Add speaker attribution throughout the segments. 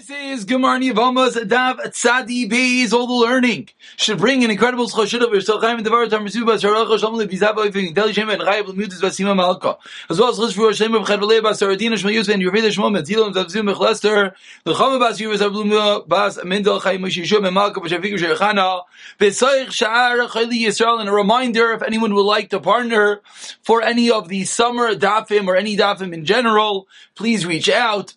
Speaker 1: This is Gemara Yavamas Adav Tzadi Beis. All the learning should bring an incredible schoshut of yourself. Chaim Devar Tam Resuba Sharach Shalom Levizav Oifing Deli Shem and Chayv Lemutis Vasima Malka as well as Chishvu Hashem of Chadvalei Bas Saradina Shmal Yusuf and Yerveda Shmom and Zilom Zavzim Mechlester the Chama Bas Yuvas Bas Mendel Chaim Moshe Yishua and Malka B'Shafiku Sheichana B'Soich Sha'ar Chayli Yisrael and a reminder if anyone would like to partner for any of the summer dafim or any dafim in general, please reach out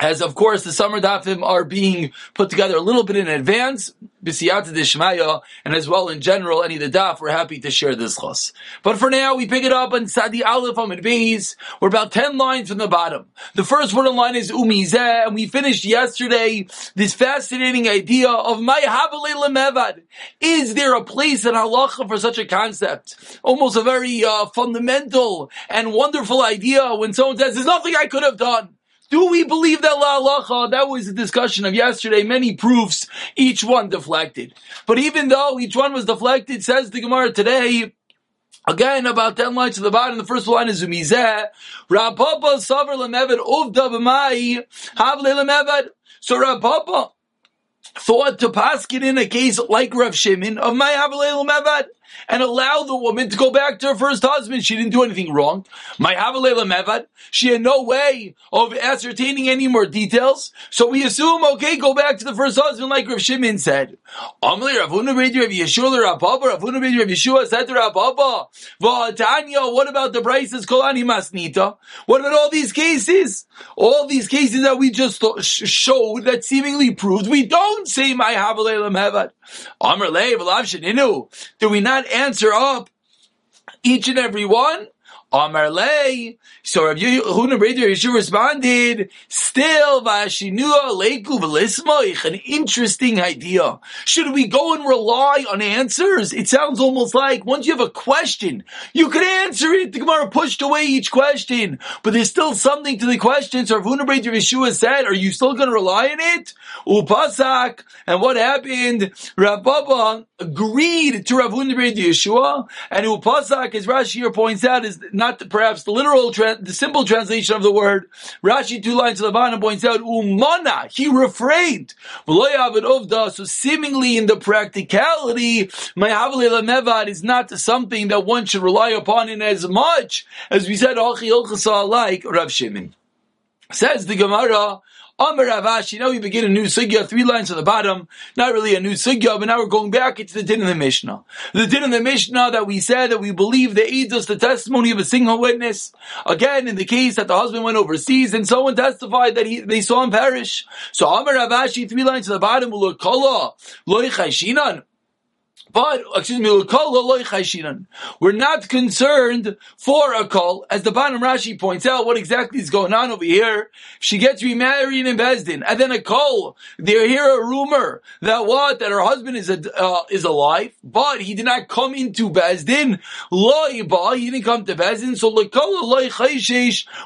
Speaker 1: as of course the summer dafim are being put together a little bit in advance, b'siyata deshmaya, and as well in general, any of the daf, we're happy to share this chos. But for now, we pick it up on Sadi Aleph Amid Beis. We're about 10 lines from the bottom. The first word in line is umizeh, and we finished yesterday this fascinating idea of my mevad. Is there a place in halacha for such a concept? Almost a very uh, fundamental and wonderful idea when someone says, there's nothing I could have done. Do we believe that la halacha? That was the discussion of yesterday. Many proofs, each one deflected. But even though each one was deflected, says the Gemara today, Again, about 10 lines to the bottom, the first line is Umizeh. Rav Papa savar lemevad uvda b'mai havle lemevad. So Rav Papa thought to pass it in a case like Rav Shimon of my havle lemevad and allow the woman to go back to her first husband. She didn't do anything wrong. My Mevad, she had no way of ascertaining any more details. So we assume, okay, go back to the first husband like Rav Shimon said. What about the Masnita? What about all these cases? All these cases that we just showed that seemingly proved we don't say my Havalela Mevad. Amr Lei, Do we not answer up each and every one? Amar lei. So Rabbi Yehuda Breder Yeshua responded, still vashinua leiku v'lismoich, an interesting idea. Should we go and rely on answers? It sounds almost like once you have a question, you could answer it. The Gemara pushed away each question, but there's still something to the question. So Rabbi Yehuda Breder Yeshua said, are you still going to rely on it? Upasak. And what happened? Rav Papa agreed to Rav Yehuda Yeshua, and Upasak, as Rashi here points out, is not perhaps the literal, the simple translation of the word. Rashi, two lines to the bottom, points out, umana, he refrained. So seemingly in the practicality, my mevad is not something that one should rely upon in as much as we said, like Rav Shimon. Says the Gemara, Amar Rav Ashi, now we begin a new sugya, three lines at the bottom, not really a new sugya, but now we're going back into the din of the Mishnah. The din of the Mishnah that we said that we believe the aids us the testimony of a single witness. Again, in the case that the husband went overseas and someone testified that he, they saw him perish. So Amar Rav Ashi, three lines at the bottom, will look kala, loy but, excuse me, we're not concerned for a call, as the bottom Rashi points out what exactly is going on over here. She gets remarried in Bezdin, and then a call, they hear a rumor that what, that her husband is a, uh, is alive, but he did not come into Bezdin, he didn't come to Bezdin, so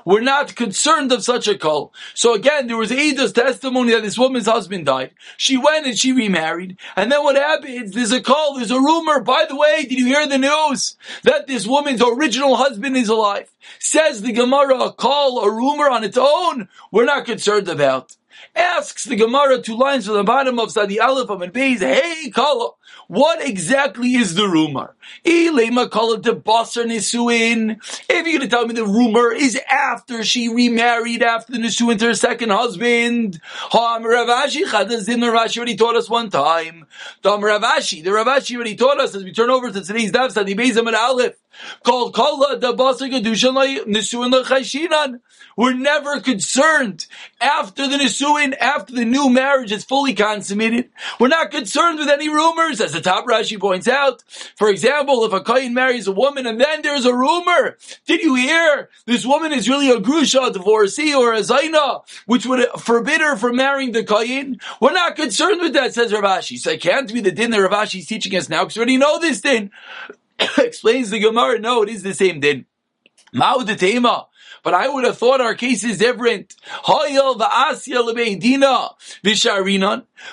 Speaker 1: we're not concerned of such a call. So again, there was Ada's testimony that this woman's husband died. She went and she remarried, and then what happens? There's a call there's a rumor. By the way, did you hear the news that this woman's original husband is alive? Says the Gemara, call, a rumor on its own, we're not concerned about. Asks the Gemara two lines from the bottom of Sadi Aleph and Beis, hey, Kala, what exactly is the rumor? Elay Makala de Basar Niswin. If you're going to tell me the rumor is after she remarried after the Nisuin to her second husband, Rav Ashi Ravashi already taught us one time. Tom Rav Ashi, the Rav Ashi already taught us as we turn over to today's Dav Sadi Beis and Aleph. Called Kala Nisuin. We're never concerned after the Nisuin, after the new marriage is fully consummated. We're not concerned with any rumors, as the top Rashi points out. For example, if a Kayin marries a woman and then there's a rumor, did you hear this woman is really a Grusha, a divorcee, or a Zaina, which would forbid her from marrying the Kayin? We're not concerned with that, says Rav Ashi. So it can't be the din that Rav Ashi is teaching us now, because we already know this din. Explains the Gemara, no, it is the same din. Ma'u the Tema. But I would have thought our case is different.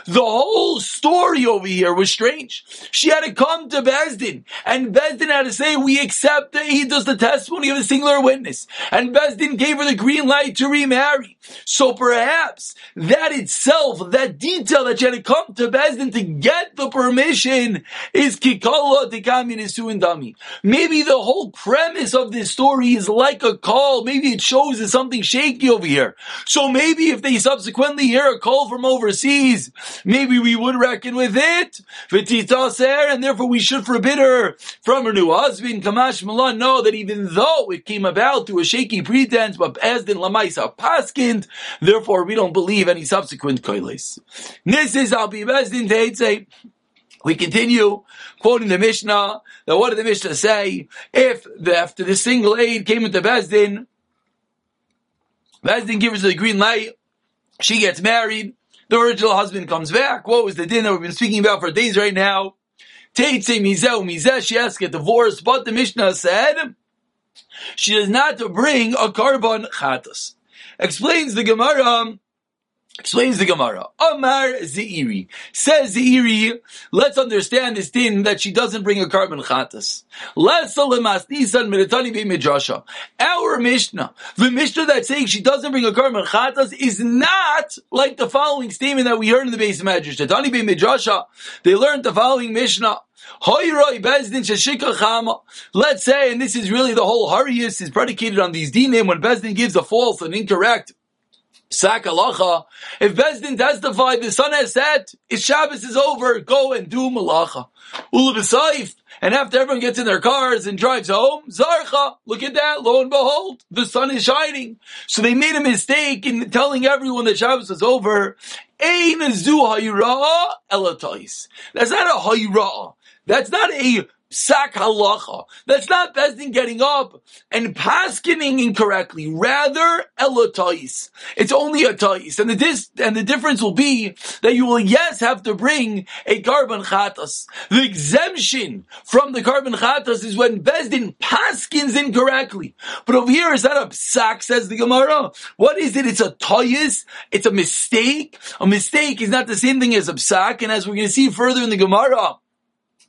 Speaker 1: The whole story over here was strange. She had to come to Bezdin, and Bezdin had to say, we accept that he does the testimony of a singular witness. And Bezdin gave her the green light to remarry. So perhaps that itself, that detail that she had to come to Bezdin to get the permission is kikala tikamin dami. Maybe the whole premise of this story is like a call. Maybe it shows there's something shaky over here. So maybe if they subsequently hear a call from overseas, maybe we would reckon with it. And therefore we should forbid her from her new husband. Kamash Malan know that even though it came about through a shaky pretense, but as in Lamaisa Paskind, therefore we don't believe any subsequent koilis. This is Al Bezdin Teitze. We continue quoting the Mishnah. That what did the Mishnah say? If the, after the single aid came into Bezdin, Bezdin gives her the green light, she gets married, the original husband comes back. What was the din that we've been speaking about for days right now? Teitze mizeh mizeh, she has to get divorced, but the Mishnah said, she does not bring a carbon chatas. Explains the Gemara, Explains the Gemara. Amar Zeiri. Says Zeiri, let's understand this thing that she doesn't bring a carbon chatas. Our Mishnah, the Mishnah that's saying she doesn't bring a carbon chatas is not like the following statement that we heard in the base of Medrash. They learned the following Mishnah. Let's say, and this is really the whole Harius is predicated on these dinim when Bezdin gives a false and incorrect Sak alacha. If Bezdin testified the sun has set, his Shabbos is over, go and do malacha. Ulubisayif. And after everyone gets in their cars and drives home, Zarcha, look at that, lo and behold, the sun is shining. So they made a mistake in telling everyone that Shabbos was over. Ein zu hayra elatois. That's not a hayra. That's not a sak halacha. That's not Bezdin getting up and paskening incorrectly. Rather, elotais. It's only a tais. And the dis- and the difference will be that you will yes have to bring a carbon chatas. The exemption from the carbon chatas is when Bezdin paskins incorrectly. But over here is that a psak, says the Gemara. What is it? It's a tais. It's a mistake. A mistake is not the same thing as a psak. And as we're going to see further in the Gemara,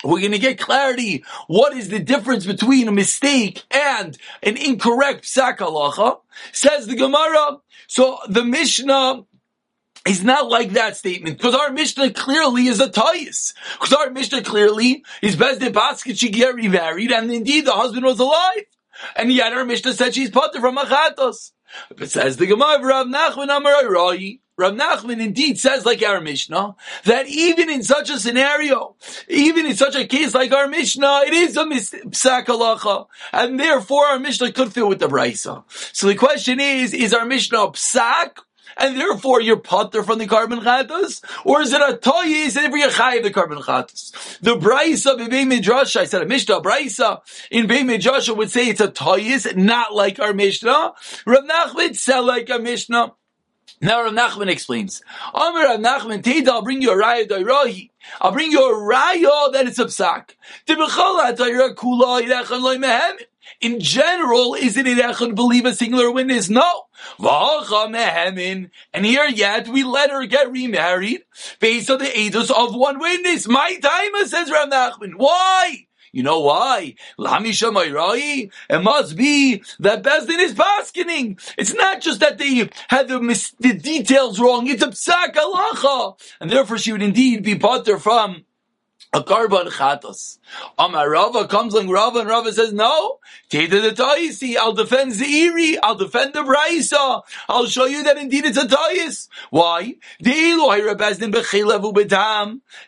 Speaker 1: we're going to get clarity. What is the difference between a mistake and an incorrect psak halacha? Says the Gemara. So the Mishnah is not like that statement because our Mishnah clearly is a tayis. Because our Mishnah clearly is best in basket she get remarried and indeed the husband was alive. And yet our Mishnah said she's potter from achatos. But says the Gemara, Rav Nachman Amar Rav Nachman indeed says, like our Mishnah, that even in such a scenario, even in such a case like our Mishnah, it is a psak and therefore our Mishnah could fit with the brisa. So the question is, is our Mishnah psak and therefore you're putter from the carbon chatas, or is it a toyis and every chay of the carbon chatas? The brisa in Beit I said a Mishnah brisa in Beit Midrash would say it's a toyis, not like our Mishnah. Rav Nachman sell like a Mishnah. Now Rav Nachman explains. Amr Rav Nachman, I'll bring you a raya doirahi. I'll bring you a raya that it's a psak. In general, isn't it to believe a singular witness? No. And here yet, we let her get remarried based on the edus of one witness. My time, says Rav Nachman. Why? You know why? It must be that Bezdin is baskening. It's not just that they had the, mis- the details wrong. It's a psak alacha. And therefore she would indeed be butter from a carbon chatos. Amar Rava comes along Rava and Rava says, no, Teda the Taisi, I'll defend Zeiri, I'll defend the Braisa, I'll show you that indeed it's a Tais. Why? Bezdin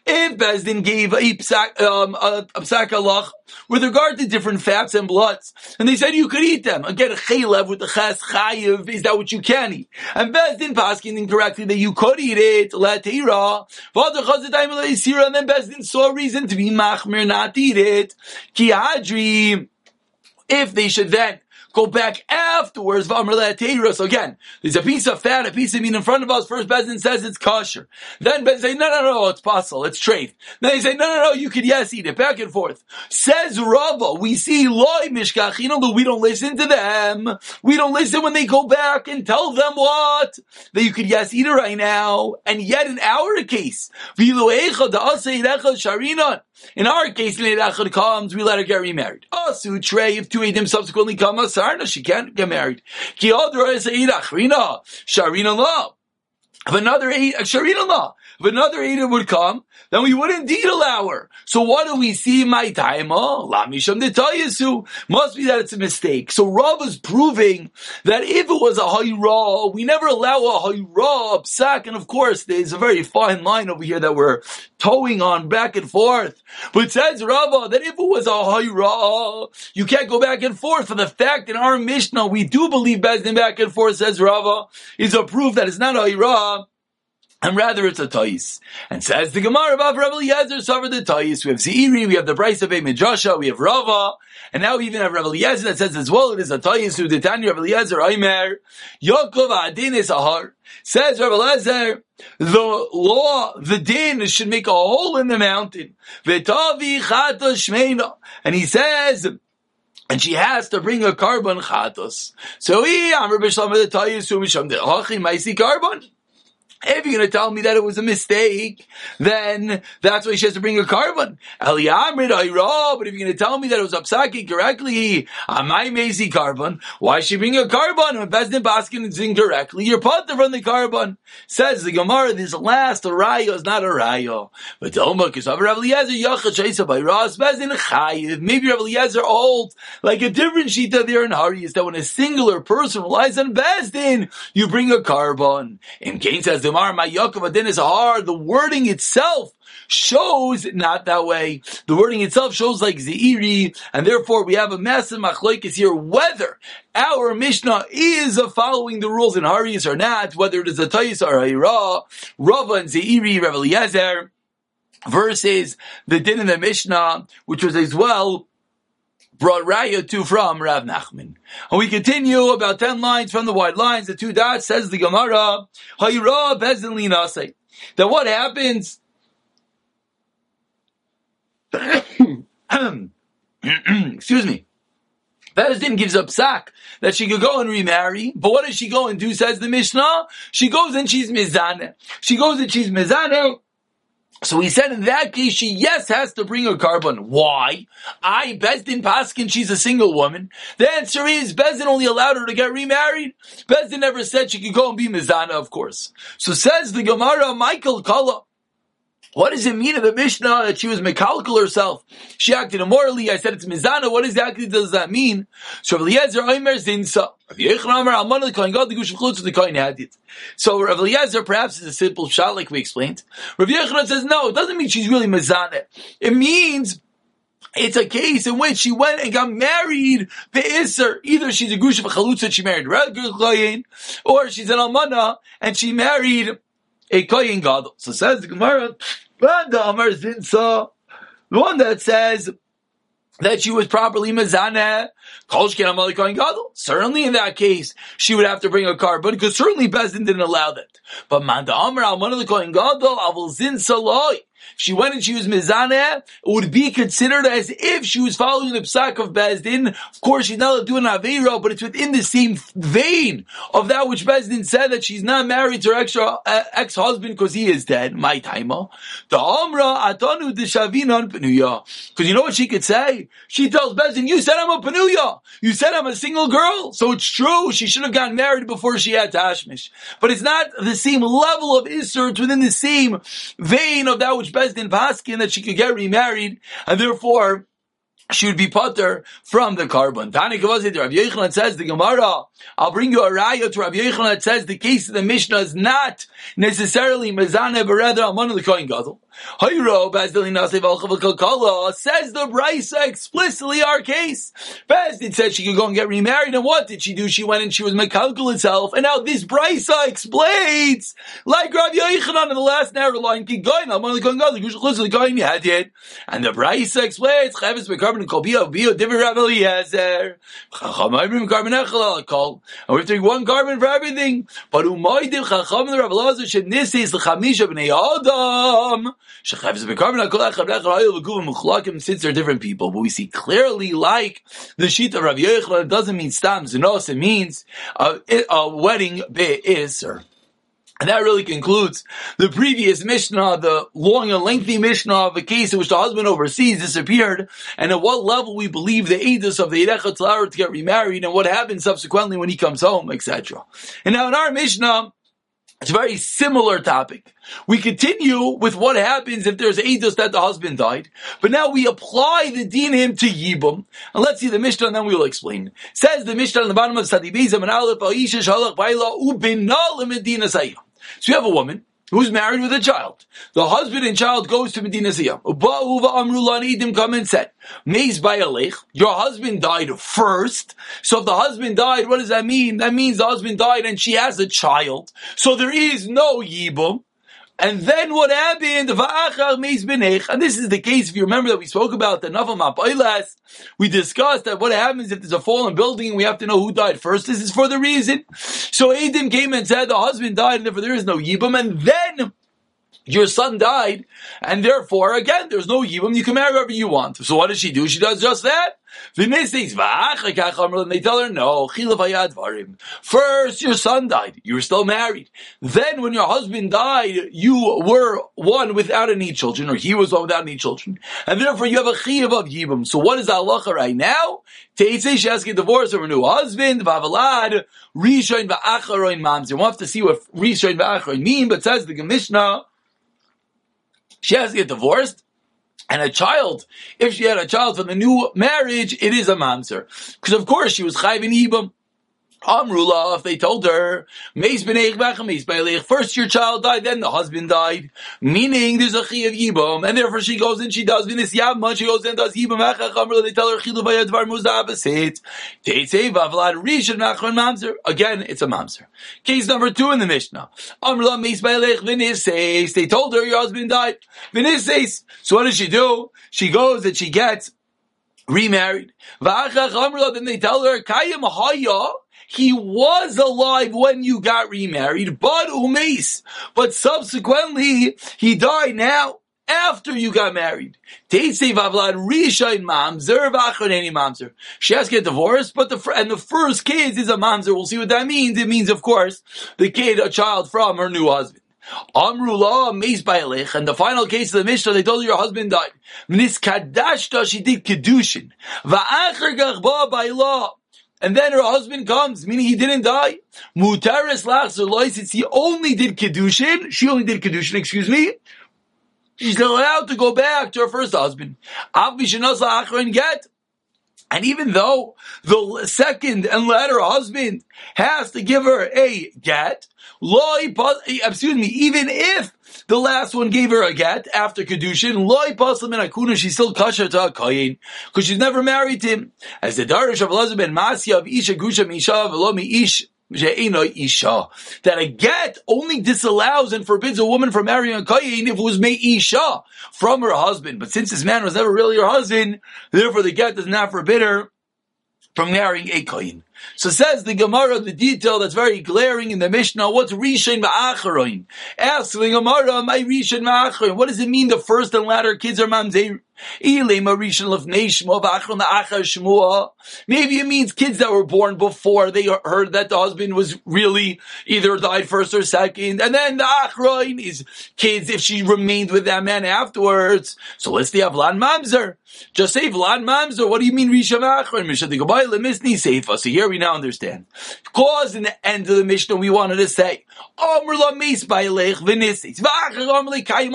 Speaker 1: If Bezdin gave a psak, um, a, with regard to different fats and bloods, and they said you could eat them, again, chaylev with the ches chayiv, is that what you can eat? And Bezdin paskin incorrectly that you could eat it, latira, and then Bezdin saw reason to be machmir not eat it. Ki hadri, if they should then go back afterwards. So again, there's a piece of fat, a piece of meat in front of us. First Bezin says it's kosher. Then Bezin say, no, no, no, it's possible, it's treif. Then they say, no, no, no, you could yes eat it, back and forth. Says Rava, we see loy mishkachino, but we don't listen to them. We don't listen when they go back and tell them what? That you could yes eat it right now. And yet in our case, in our case, when comes, we let her get remarried. Oh, also, Trey, if two Adim subsequently come, oh, Sarna, she can't get married. Ki is Sharina law. If another eight, Sharina law. If another Eidah would come, then we would indeed allow her. So what do we see my time? Lamisham. Must be that it's a mistake. So Rav is proving that if it was a Hayra, we never allow a Hayra psak, and of course there's a very fine line over here that we're towing on back and forth. But says Rava that if it was a Hayra, you can't go back and forth. For the fact in our Mishnah, we do believe Bezdin back and forth, says Rava, is a proof that it's not a Hayra and rather it's a tois. And says the Gemara about Rabbi Eliezer suffered the tois. We have Zeiri, we have the price of Midrasha, we have Rava, and now we even have Rabbi Eliezer that says as well it is a tois who detanya Rabbi Eliezer Aimer, Yokov Adin is Ahar. Says Rabbi Eliezer, the law, the din should make a hole in the mountain. And he says, and she has to bring a carbon chatos. So he, I'm Rabbi Shalom the Tayis, Misham the Hachi, Maisi carbon. If you're going to tell me that it was a mistake, then that's why she has to bring a carbon. El Yamri Raw, but if you're going to tell me that it was upsaki correctly, my mazy carbon, why should she bring a carbon? When Bezdin Baskin is incorrectly, you're put from the carbon. Says the Gemara, this last rayo is not a rayo. But Oma, because Rav Eliezer Yachad by Ras Bezdin Chayiv. Maybe Rav Eliezer old, like a different shita there in Hari is that when a singular person relies on Bezdin, you bring a carbon. In Cain says the Gemara, my Yaakov Adin is hard. The wording itself shows not that way. The wording itself shows like Zeiri, and therefore we have a massive machlokes here whether our Mishnah is following the rules in Haris or not, whether it is a Tais or a Hira, Rava and Zeiri, Rav Eliezer, versus the din in the Mishnah, which was as well brought Raya to from Rav Nachman. And we continue about 10 lines from the wide lines, the two dots, says the Gemara, Hayra Bezin Linase. That what happens, excuse me, Bezdin gives up sack that she could go and remarry, but what does she go and do, says the Mishnah? She goes and she's mizane. She goes and she's mizane, so he said in that case, she yes has to bring a carbon. Why? I Bezdin Paskin, she's a single woman. The answer is Bezdin only allowed her to get remarried. Bezdin never said she could go and be Mizana, of course. So says the Gemara, Michael Kala. What does it mean in the Mishnah that she was Mekalkal herself? She acted immorally. I said it's Mizana. What exactly does that mean? So Eliezer Omer Zinsa. So Rav Eliezer perhaps is a simple shot like we explained. Rav Yechon says no, it doesn't mean she's really Mizana. It means it's a case in which she went and got married Be'isr. Either she's a Gush of a Chalutza, she married or she's an Almana, and she married a Kohen Gadol. So says the Gemara, the one that says that she was properly mezaneh, certainly in that case, she would have to bring a carbon, because certainly Bezdin didn't allow that. But Manda Amar al Kohen Gadol, Zin Saloi, she went and she was mizaneh, it would be considered as if she was following the psak of Bezdin. Of course, she's not doing Avera, but it's within the same vein of that which Bezdin said that she's not married to her extra, uh, ex-husband because he is dead. My timer. The Penuya. Because you know what she could say? She tells Bezdin, you said I'm a Penuya. You said I'm a single girl. So it's true. She should have gotten married before she had Tashmish. But it's not the same level of Isser. It's within the same vein of that which Bezdin Paskin that she could get remarried, and therefore she would be putter from the carbon. Tani Kavazid, Rabbi Yochanan says the Gemara, I'll bring you a raya to Rabbi Yochanan that says the case of the Mishnah is not necessarily mezane, but rather Amon of the Kohen Gadol. Says the Brisa explicitly our case. Bezdin said she could go and get remarried, and what did she do? She went and she was Mekalkal itself, and now this Brisa explains, like Rabbi Yochanan in the last narrow line, the and the Brisa explains, Chavis Bekarban carbon kol bia bia different Rabbi Eliezer. Chachamim carbon echel kol. And we have to take one carbon for everything. But umaydim chachamim Rabbi Eliezer shenisis l'chamisha b'nei adam. Since they're different people. But we see clearly like the sheet of Rabbi Yochanan, doesn't mean stam zenos, it means a, a wedding be'isr. And that really concludes the previous Mishnah, the long and lengthy Mishnah of a case in which the husband overseas disappeared, and at what level we believe the Edus of the Erecha Tzalar to get remarried, and what happens subsequently when he comes home, etc. And now in our Mishnah, it's a very similar topic. We continue with what happens if there's Eidos that the husband died, but now we apply the dinim to Yibum. And let's see the Mishnah and then we will explain. Says the Mishnah on the bottom of Sadibizam and Aleph Aisha Shalach Baila Ubinal Medina. So you have a woman who's married with a child. The husband and child goes to Medina Siyam. Amrulanidim come and said, Maze by your husband died first. So if the husband died, what does that mean? That means the husband died and she has a child. So there is no Yibum. And then what happened? And this is the case, if you remember that we spoke about the Naval Mapailas, we discussed that what happens if there's a fallen building and we have to know who died first. This is for the reason. So Adam came and said the husband died and therefore there is no Yibam. And then your son died, and therefore, again, there's no Yibam, you can marry whoever you want. So what does she do? She does just that. And they tell her, no, first your son died, you were still married. Then when your husband died, you were one without any children, or he was one without any children. And therefore you have a chiyav of Yibam. So what is the halacha right now? She has to get divorced from her new husband, vavalad, rishoin va'acharoin mamzer. We'll have to see what rishoin va'acharoin mean, but says the Mishnah, she has to get divorced. And a child, if she had a child from the new marriage, it is a mamzer. Because of course she was chayv in Ibam. Amrullah, if they told her, first your child died, then the husband died, meaning there's a chi of yibam, and therefore she goes and she does vinis yabman, she goes and does yibam, they tell her chilu rishon nachron mamzer, again, it's a mamzer. Case number two in the Mishnah, Amrullah meis ba'elech they told her your husband died, vinises, so what does she do? She goes and she gets remarried. Then they tell her, Kayim haya, he was alive when you got remarried, but umes. But subsequently, he died now after you got married. She has to get divorced, but the and the first kid is a mamzer. We'll see what that means. It means, of course, the kid, a child from her new husband. Amrullah maze by and the final case of the Mishnah, they told her your husband died. Mnis kadashta, she did kedushin. Va'acher gachba by law and then her husband comes, meaning he didn't die. Mutaris lachs he only did kedushin. She only did kedushin. Excuse me. She's allowed to go back to her first husband. get. And even though the second and latter husband has to give her a get, excuse me, even if the last one gave her a get after Kedushin. Loi paslam and akuna, she's still kasher to a koyin, because she's never married him. As the Darish of Elazar ben Masya of Isha Gusha Misha v'lo mi ish that a get only disallows and forbids a woman from marrying a koyin if it was made isha from her husband. But since this man was never really her husband, therefore the get does not forbid her from marrying a koyin. So says the Gemara, the detail that's very glaring in the Mishnah, what's Rishon Ma'acharoin? Ask the Gemara, my Rishon Ma'acharoin, what does it mean the first and latter kids are Mamzer? Maybe it means kids that were born before they heard that the husband was really either died first or second. And then the achroin is kids if she remained with that man afterwards. So let's the Avlan Mamzer. Just say Vlan Mamzer. What do you mean Rishon Achroin? So here we now understand. Cause in the end of the Mishnah we wanted to say, Oh,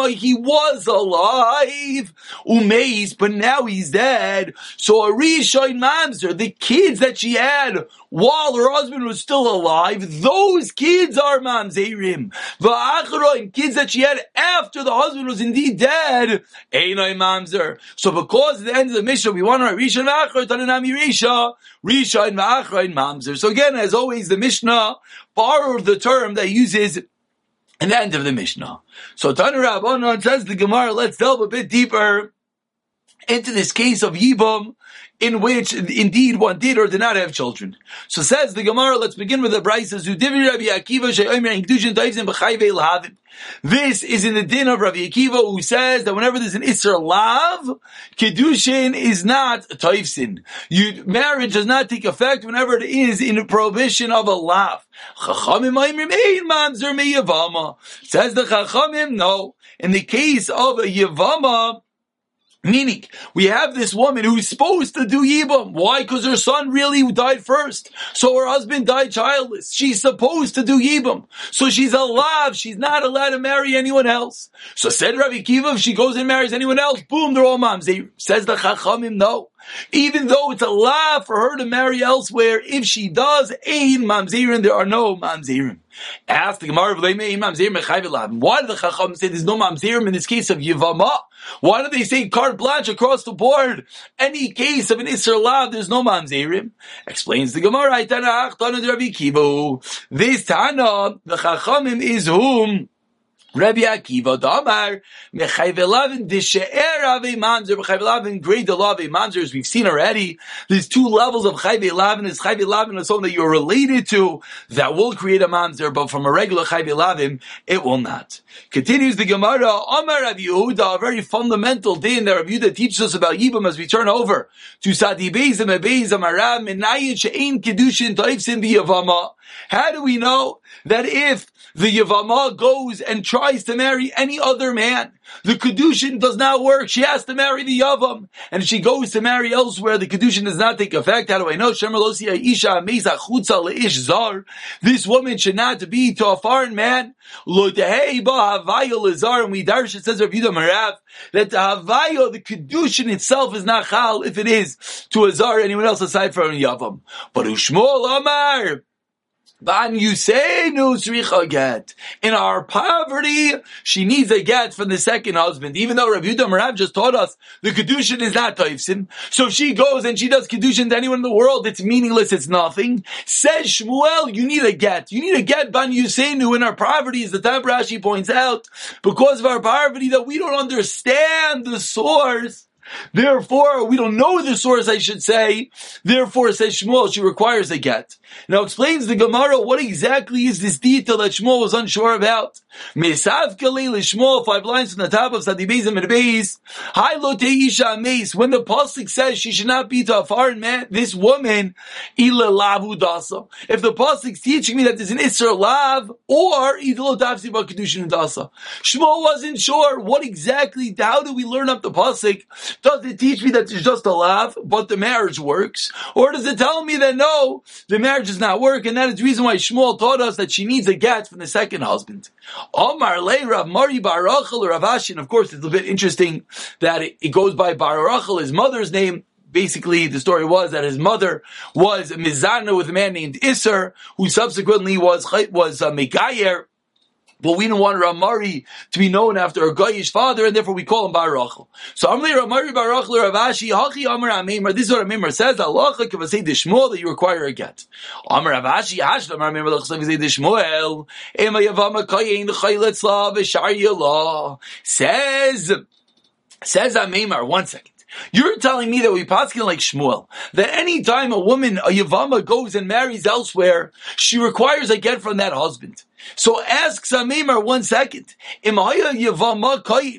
Speaker 1: he was alive but now he's dead. So a Rishon Mamzer, the kids that she had while her husband was still alive, those kids are Mamzerim. Va'acharoin, kids that she had after the husband was indeed dead, Einoi Mamzer. So because at the end of the mission, we want our Rishon Va'achar, Tananami Risha, Rishon Va'acharoin Mamzer. So again, as always, the Mishnah borrowed the term that uses in the end of the Mishnah. So Tanu Rabbanon says the Gemara, let's delve a bit deeper into this case of Yibam, in which indeed one did or did not have children. So says the Gemara, let's begin with the Akiva, this is in the din of Rabbi Akiva who says that whenever there's an Isser Lav, Kedushin is not Taifsin. You, marriage does not take effect whenever it is in a prohibition of a Lav. Says the Chachamim, no. In the case of a Yavama, Meaning, we have this woman who's supposed to do Yibam. Why? Because her son really died first. So her husband died childless. She's supposed to do Yibam. So she's alive. She's not allowed to marry anyone else. So said Rabbi Kiva, if she goes and marries anyone else, boom, they're all moms. They, says the Chachamim, no. Even though it's a law for her to marry elsewhere, if she does, ein mamzerim, there are no mamzerim. Ask the Gemara, why did the Chacham say there's no mamzerim in this case of Yivama? Why did they say carte blanche across the board? Any case of an Lav, there's no mamzerim. Explains the Gemara, this Tana, the Chachamim is whom? Rabbi Akiva Damar Mechayvelavin Dishe'er Ave Mamzer Mechayvelavin Grade of Mamzer as we've seen already. There's two levels of Chayvelavin. Is Chayvelavin is something that you're related to that will create a Mamzer, but from a regular Chayvelavin it will not. Continues the Gemara Amar Rabbi Yehuda, a very fundamental din that Rabbi Yehuda teaches us about Yibam as we turn over to Sadi Beizim Beizim Aram Menayin She'ein Kedushin Taifsim B'Yavama. How do we know that if the Yavama goes and tries to marry any other man, the Kedushin does not work. She has to marry the Yavam. And if she goes to marry elsewhere, the Kedushin does not take effect. How do I know? This woman should not be to a foreign man. And we darsh, it says Rav Yudah Marav, that the Havaya, the Kedushin itself is not Chal if it is to a Zar, anyone else aside from Yavam. But Ushmol Amar, Ban Yusenu Sricha get. In our poverty, she needs a get from the second husband. Even though Rabbi Yudah just taught us the Kedushin is not Taifsin. So if she goes and she does Kedushin to anyone in the world, it's meaningless, it's nothing. Says Shmuel, you need a get. You need a get Ban Yusenu in our poverty, is the Tab Rashi points out, because of our poverty that we don't understand the source Therefore, we don't know the source, I should say. Therefore, says Shmuel, she requires a get. Now explains the Gemara, what exactly is this detail that Shmuel was unsure about? Shmuel, five lines from the top of Sadibezim and Beis. Hi. When the pasuk says she should not be to a foreign man, this woman, dasa. If the pasuk's teaching me that there's an isra lav, or dasa. Shmuel wasn't sure what exactly, how do we learn up the pasuk? Does it teach me that there's just a lav, but the marriage works? Or does it tell me that no, the marriage does not work, and that is the reason why Shmuel taught us that she needs a get from the second husband? Omar Le Rav Mari Barachel or Rav Ashi, and of course it's a bit interesting that it, it goes by Barachel, his mother's name, basically the story was that his mother was Mizana with a man named Isser, who subsequently was was uh, Megayer, but we don't want Rav Mari to be known after a Goyish father, and therefore we call him Barachel. So Amli Rav Mari Barachel Rav Ashi Hachi Amar Amimar. This is what Amimar says. Allah say Dishmuel that you require a get. Amar Rav Ashi Hashlam Amimar Lachsav Dishmuel Ema Yavama Kayin Chayletzla Yala says says Amimar. One second. You're telling me that we paskin like Shmuel, that any time a woman, a Yavama, goes and marries elsewhere, she requires a get from that husband. So ask Samimar one second.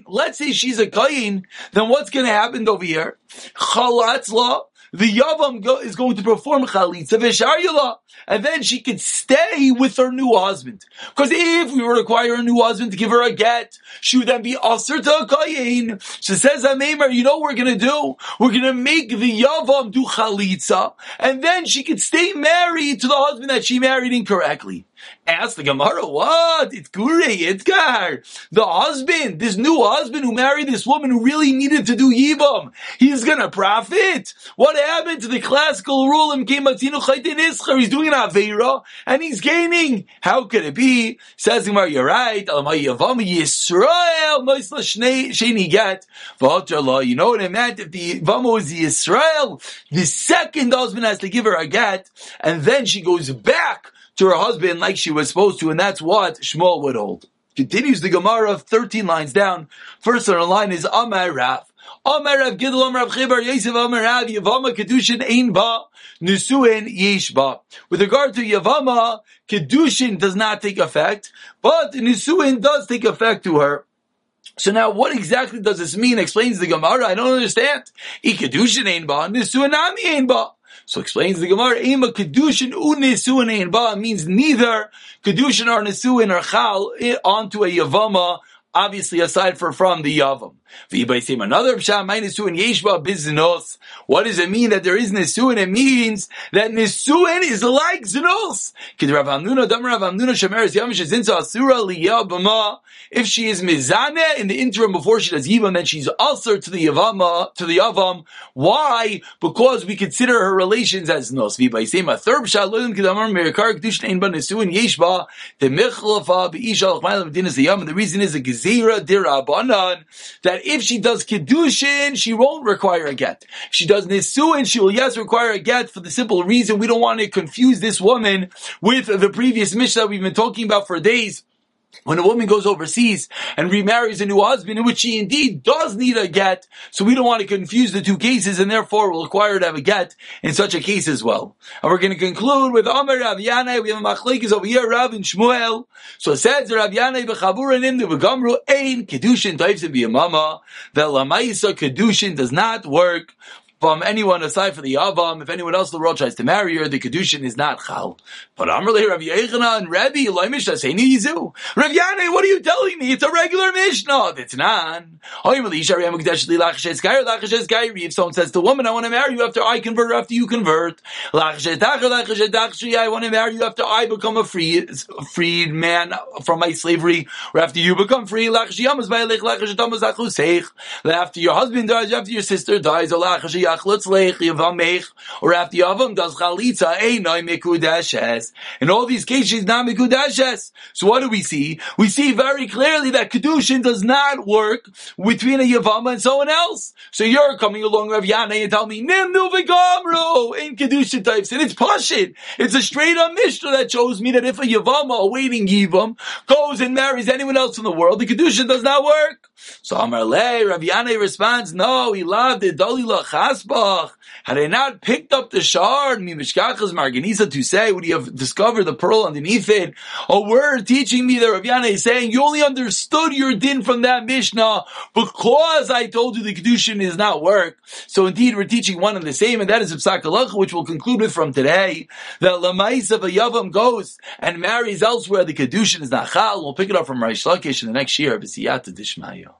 Speaker 1: Let's say she's a kain, then what's going to happen over here? Chalatzla, the Yavam go, is going to perform chalitza v'sharyula, and then she could stay with her new husband. Because if we were require a new husband to give her a get, she would then be aser to kayin. She says, Amemar, you know what we're gonna do? We're gonna make the Yavam do chalitza, and then she could stay married to the husband that she married incorrectly. Ask the Gemara, what? It's Gure Yitzkar. The husband, this new husband who married this woman who really needed to do Yibam, he's gonna profit. What happened to the classical rule? He's doing an Aveira and he's gaining. How could it be? Says Gemara, you're right. Yisrael, Sheni get. You know what it meant? If the Yavam was Yisrael, the second husband has to give her a get, and then she goes back to her husband like she was supposed to, and that's what Shmuel would hold. Continues the Gemara of 13 lines down. First on the line is Amar Rav. Omer Rav Gidel, Omer Rav Chibar, Yosef, Omer Rav, Yavama, Kedushin, Ein Ba, Nisuin, Yesh Ba. With regard to Yavama, Kedushin does not take effect, but Nisuin does take effect to her. So now, what exactly does this mean? Explains the Gemara. I don't understand. Ikadushin ain ba, nisuanami ain ba. So explains the Gemara, Ema Kedushin Unisuin Ba means neither. Kedushin or Nisuin or Chal eh, onto a Yavama, obviously aside for from the Yavam. Another pshat, my and yeshba biznos. What does it mean that there is nisuin? It means that nisuin is like zinos. If she is mizane in the interim before she does yivam, then she's also to the yavama to the yavam. Why? Because we consider her relations as nos. The third pshat, loyim kedamar merikar kedushin ein ba nisuin yeshba the michlafa beishal chmaylam dinas the yam. The reason is a gezira dirabanan that if she does Kiddushin, she won't require a get. She does Nisuin, she will yes require a get for the simple reason we don't want to confuse this woman with the previous Mishnah we've been talking about for days when a woman goes overseas and remarries a new husband, in which she indeed does need a get, so we don't want to confuse the two cases, and therefore will require to have a get in such a case as well. And we're going to conclude with Amar Rav Yanai. We have a machlekes over here, Rav and Shmuel. So it says Rav Yanai b'chaburanim v'gamru ein kedushin taifsim b'yamama. That lamaisa kedushin does not work from anyone aside from the Avam, if anyone else in the world tries to marry her, the Kedushin is not Chal. But Amrle Rav Yechana and Rabbi Eloimish Aseni Yizu. Rav Yane, what are you telling me? It's a regular Mishnah. It's not. If someone says to a woman, I want to marry you after I convert after you convert. I want to marry you after I become a free, freed man from my slavery or after you become free. After your husband dies, after your sister dies, or after Yavam does chalitza, eh, einoi mikudeshes. In all these cases, she's not mikudeshes. So what do we see? We see very clearly that kedushin does not work between a Yavama and someone else. So you're coming along, Rav Yana, and tell me, Nimnu v'gamro, in kedushin types, and it's pashit. It's a straight up mishnah that shows me that if a Yavama awaiting Yivam goes and marries anyone else in the world, the kedushin does not work. So Amar Le, Rav Yana responds, no, he loved it, Dalila Chasbach. Had I not picked up the shard, Mimishkachas Marganisa to say, would he have discovered the pearl underneath it? A word teaching me that Rav Yana is saying, you only understood your din from that Mishnah because I told you the Kedushin is not work. So indeed, we're teaching one and the same, and that is Psak which we'll conclude with from today, that Lamais of a Yavam goes and marries elsewhere, the Kedushin is not Chal. We'll pick it up from Rish Lakish in the next year, of B'siyata Dishmayo.